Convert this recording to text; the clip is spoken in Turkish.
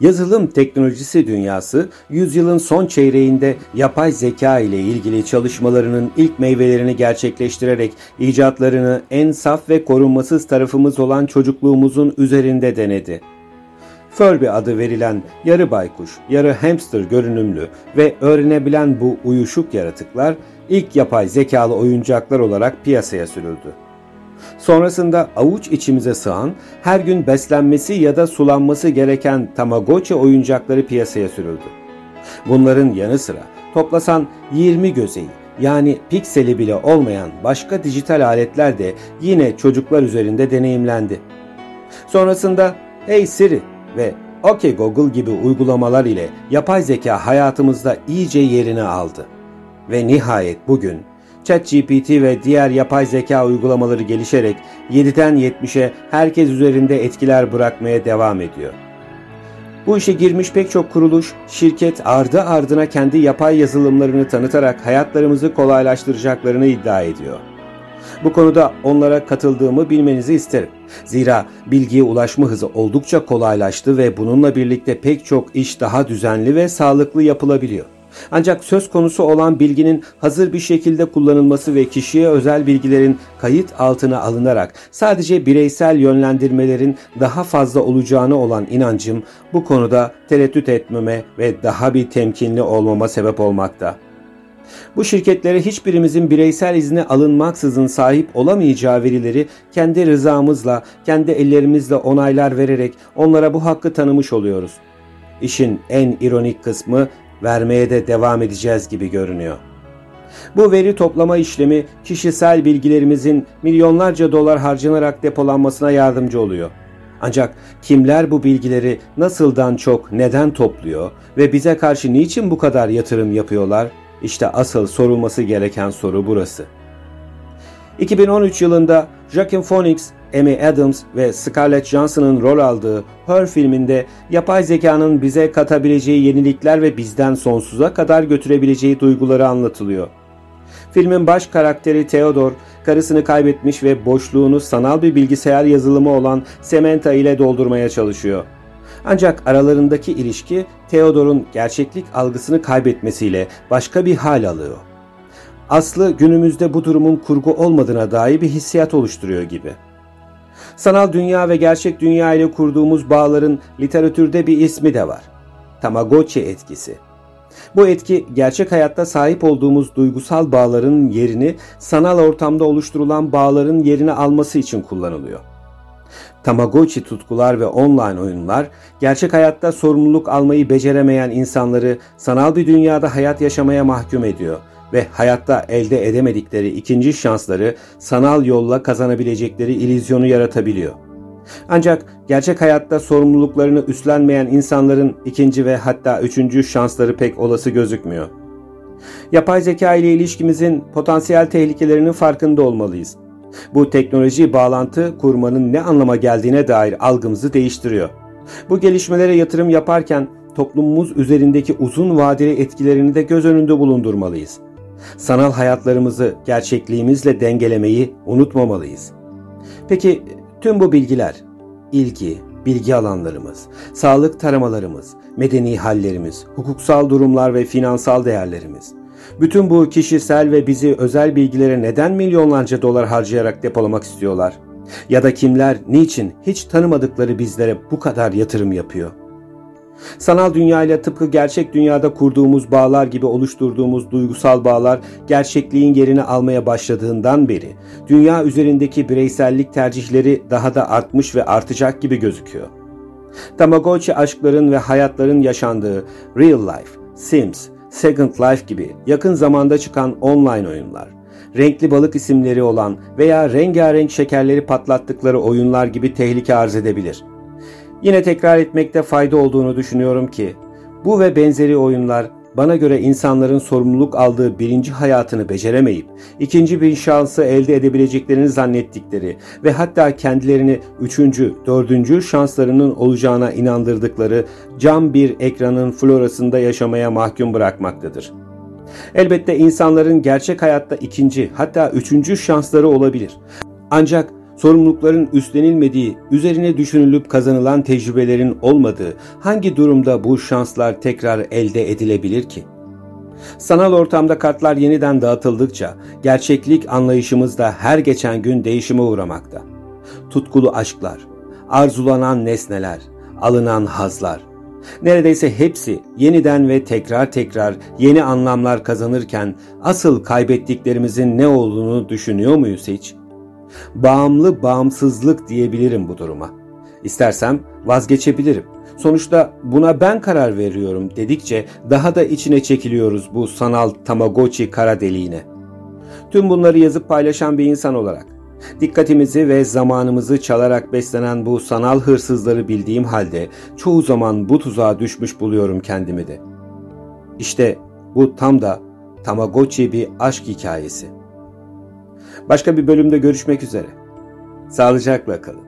Yazılım teknolojisi dünyası, yüzyılın son çeyreğinde yapay zeka ile ilgili çalışmalarının ilk meyvelerini gerçekleştirerek icatlarını en saf ve korunmasız tarafımız olan çocukluğumuzun üzerinde denedi. Furby adı verilen yarı baykuş, yarı hamster görünümlü ve öğrenebilen bu uyuşuk yaratıklar ilk yapay zekalı oyuncaklar olarak piyasaya sürüldü. Sonrasında avuç içimize sığan, her gün beslenmesi ya da sulanması gereken Tamagotchi oyuncakları piyasaya sürüldü. Bunların yanı sıra toplasan 20 gözeyi yani pikseli bile olmayan başka dijital aletler de yine çocuklar üzerinde deneyimlendi. Sonrasında Hey Siri ve OK Google gibi uygulamalar ile yapay zeka hayatımızda iyice yerini aldı. Ve nihayet bugün ChatGPT ve diğer yapay zeka uygulamaları gelişerek 7'den 70'e herkes üzerinde etkiler bırakmaya devam ediyor. Bu işe girmiş pek çok kuruluş, şirket ardı ardına kendi yapay yazılımlarını tanıtarak hayatlarımızı kolaylaştıracaklarını iddia ediyor. Bu konuda onlara katıldığımı bilmenizi isterim. Zira bilgiye ulaşma hızı oldukça kolaylaştı ve bununla birlikte pek çok iş daha düzenli ve sağlıklı yapılabiliyor. Ancak söz konusu olan bilginin hazır bir şekilde kullanılması ve kişiye özel bilgilerin kayıt altına alınarak sadece bireysel yönlendirmelerin daha fazla olacağına olan inancım bu konuda tereddüt etmeme ve daha bir temkinli olmama sebep olmakta. Bu şirketlere hiçbirimizin bireysel izni alınmaksızın sahip olamayacağı verileri kendi rızamızla, kendi ellerimizle onaylar vererek onlara bu hakkı tanımış oluyoruz. İşin en ironik kısmı vermeye de devam edeceğiz gibi görünüyor. Bu veri toplama işlemi kişisel bilgilerimizin milyonlarca dolar harcanarak depolanmasına yardımcı oluyor. Ancak kimler bu bilgileri nasıldan çok neden topluyor ve bize karşı niçin bu kadar yatırım yapıyorlar? İşte asıl sorulması gereken soru burası. 2013 yılında Joaquin Phoenix, Amy Adams ve Scarlett Johansson'ın rol aldığı Her filminde yapay zekanın bize katabileceği yenilikler ve bizden sonsuza kadar götürebileceği duyguları anlatılıyor. Filmin baş karakteri Theodore, karısını kaybetmiş ve boşluğunu sanal bir bilgisayar yazılımı olan Samantha ile doldurmaya çalışıyor. Ancak aralarındaki ilişki Theodore'un gerçeklik algısını kaybetmesiyle başka bir hal alıyor. Aslı günümüzde bu durumun kurgu olmadığına dair bir hissiyat oluşturuyor gibi. Sanal dünya ve gerçek dünya ile kurduğumuz bağların literatürde bir ismi de var. Tamagotchi etkisi. Bu etki gerçek hayatta sahip olduğumuz duygusal bağların yerini sanal ortamda oluşturulan bağların yerini alması için kullanılıyor. Tamagotchi tutkular ve online oyunlar gerçek hayatta sorumluluk almayı beceremeyen insanları sanal bir dünyada hayat yaşamaya mahkum ediyor ve hayatta elde edemedikleri ikinci şansları sanal yolla kazanabilecekleri ilizyonu yaratabiliyor. Ancak gerçek hayatta sorumluluklarını üstlenmeyen insanların ikinci ve hatta üçüncü şansları pek olası gözükmüyor. Yapay zeka ile ilişkimizin potansiyel tehlikelerinin farkında olmalıyız. Bu teknoloji bağlantı kurmanın ne anlama geldiğine dair algımızı değiştiriyor. Bu gelişmelere yatırım yaparken toplumumuz üzerindeki uzun vadeli etkilerini de göz önünde bulundurmalıyız. Sanal hayatlarımızı gerçekliğimizle dengelemeyi unutmamalıyız. Peki tüm bu bilgiler, ilgi, bilgi alanlarımız, sağlık taramalarımız, medeni hallerimiz, hukuksal durumlar ve finansal değerlerimiz, bütün bu kişisel ve bizi özel bilgilere neden milyonlarca dolar harcayarak depolamak istiyorlar? Ya da kimler, niçin hiç tanımadıkları bizlere bu kadar yatırım yapıyor? Sanal dünya ile tıpkı gerçek dünyada kurduğumuz bağlar gibi oluşturduğumuz duygusal bağlar gerçekliğin yerini almaya başladığından beri dünya üzerindeki bireysellik tercihleri daha da artmış ve artacak gibi gözüküyor. Tamagotchi aşkların ve hayatların yaşandığı Real Life, Sims, Second Life gibi yakın zamanda çıkan online oyunlar, renkli balık isimleri olan veya rengarenk şekerleri patlattıkları oyunlar gibi tehlike arz edebilir. Yine tekrar etmekte fayda olduğunu düşünüyorum ki bu ve benzeri oyunlar bana göre insanların sorumluluk aldığı birinci hayatını beceremeyip ikinci bir şansı elde edebileceklerini zannettikleri ve hatta kendilerini üçüncü, dördüncü şanslarının olacağına inandırdıkları cam bir ekranın florasında yaşamaya mahkum bırakmaktadır. Elbette insanların gerçek hayatta ikinci hatta üçüncü şansları olabilir. Ancak sorumlulukların üstlenilmediği, üzerine düşünülüp kazanılan tecrübelerin olmadığı hangi durumda bu şanslar tekrar elde edilebilir ki? Sanal ortamda kartlar yeniden dağıtıldıkça gerçeklik anlayışımız da her geçen gün değişime uğramakta. Tutkulu aşklar, arzulanan nesneler, alınan hazlar, neredeyse hepsi yeniden ve tekrar tekrar yeni anlamlar kazanırken asıl kaybettiklerimizin ne olduğunu düşünüyor muyuz hiç? Bağımlı bağımsızlık diyebilirim bu duruma. İstersem vazgeçebilirim. Sonuçta buna ben karar veriyorum dedikçe daha da içine çekiliyoruz bu sanal Tamagotchi kara deliğine. Tüm bunları yazıp paylaşan bir insan olarak dikkatimizi ve zamanımızı çalarak beslenen bu sanal hırsızları bildiğim halde çoğu zaman bu tuzağa düşmüş buluyorum kendimi de. İşte bu tam da Tamagotchi bir aşk hikayesi. Başka bir bölümde görüşmek üzere. Sağlıcakla kalın.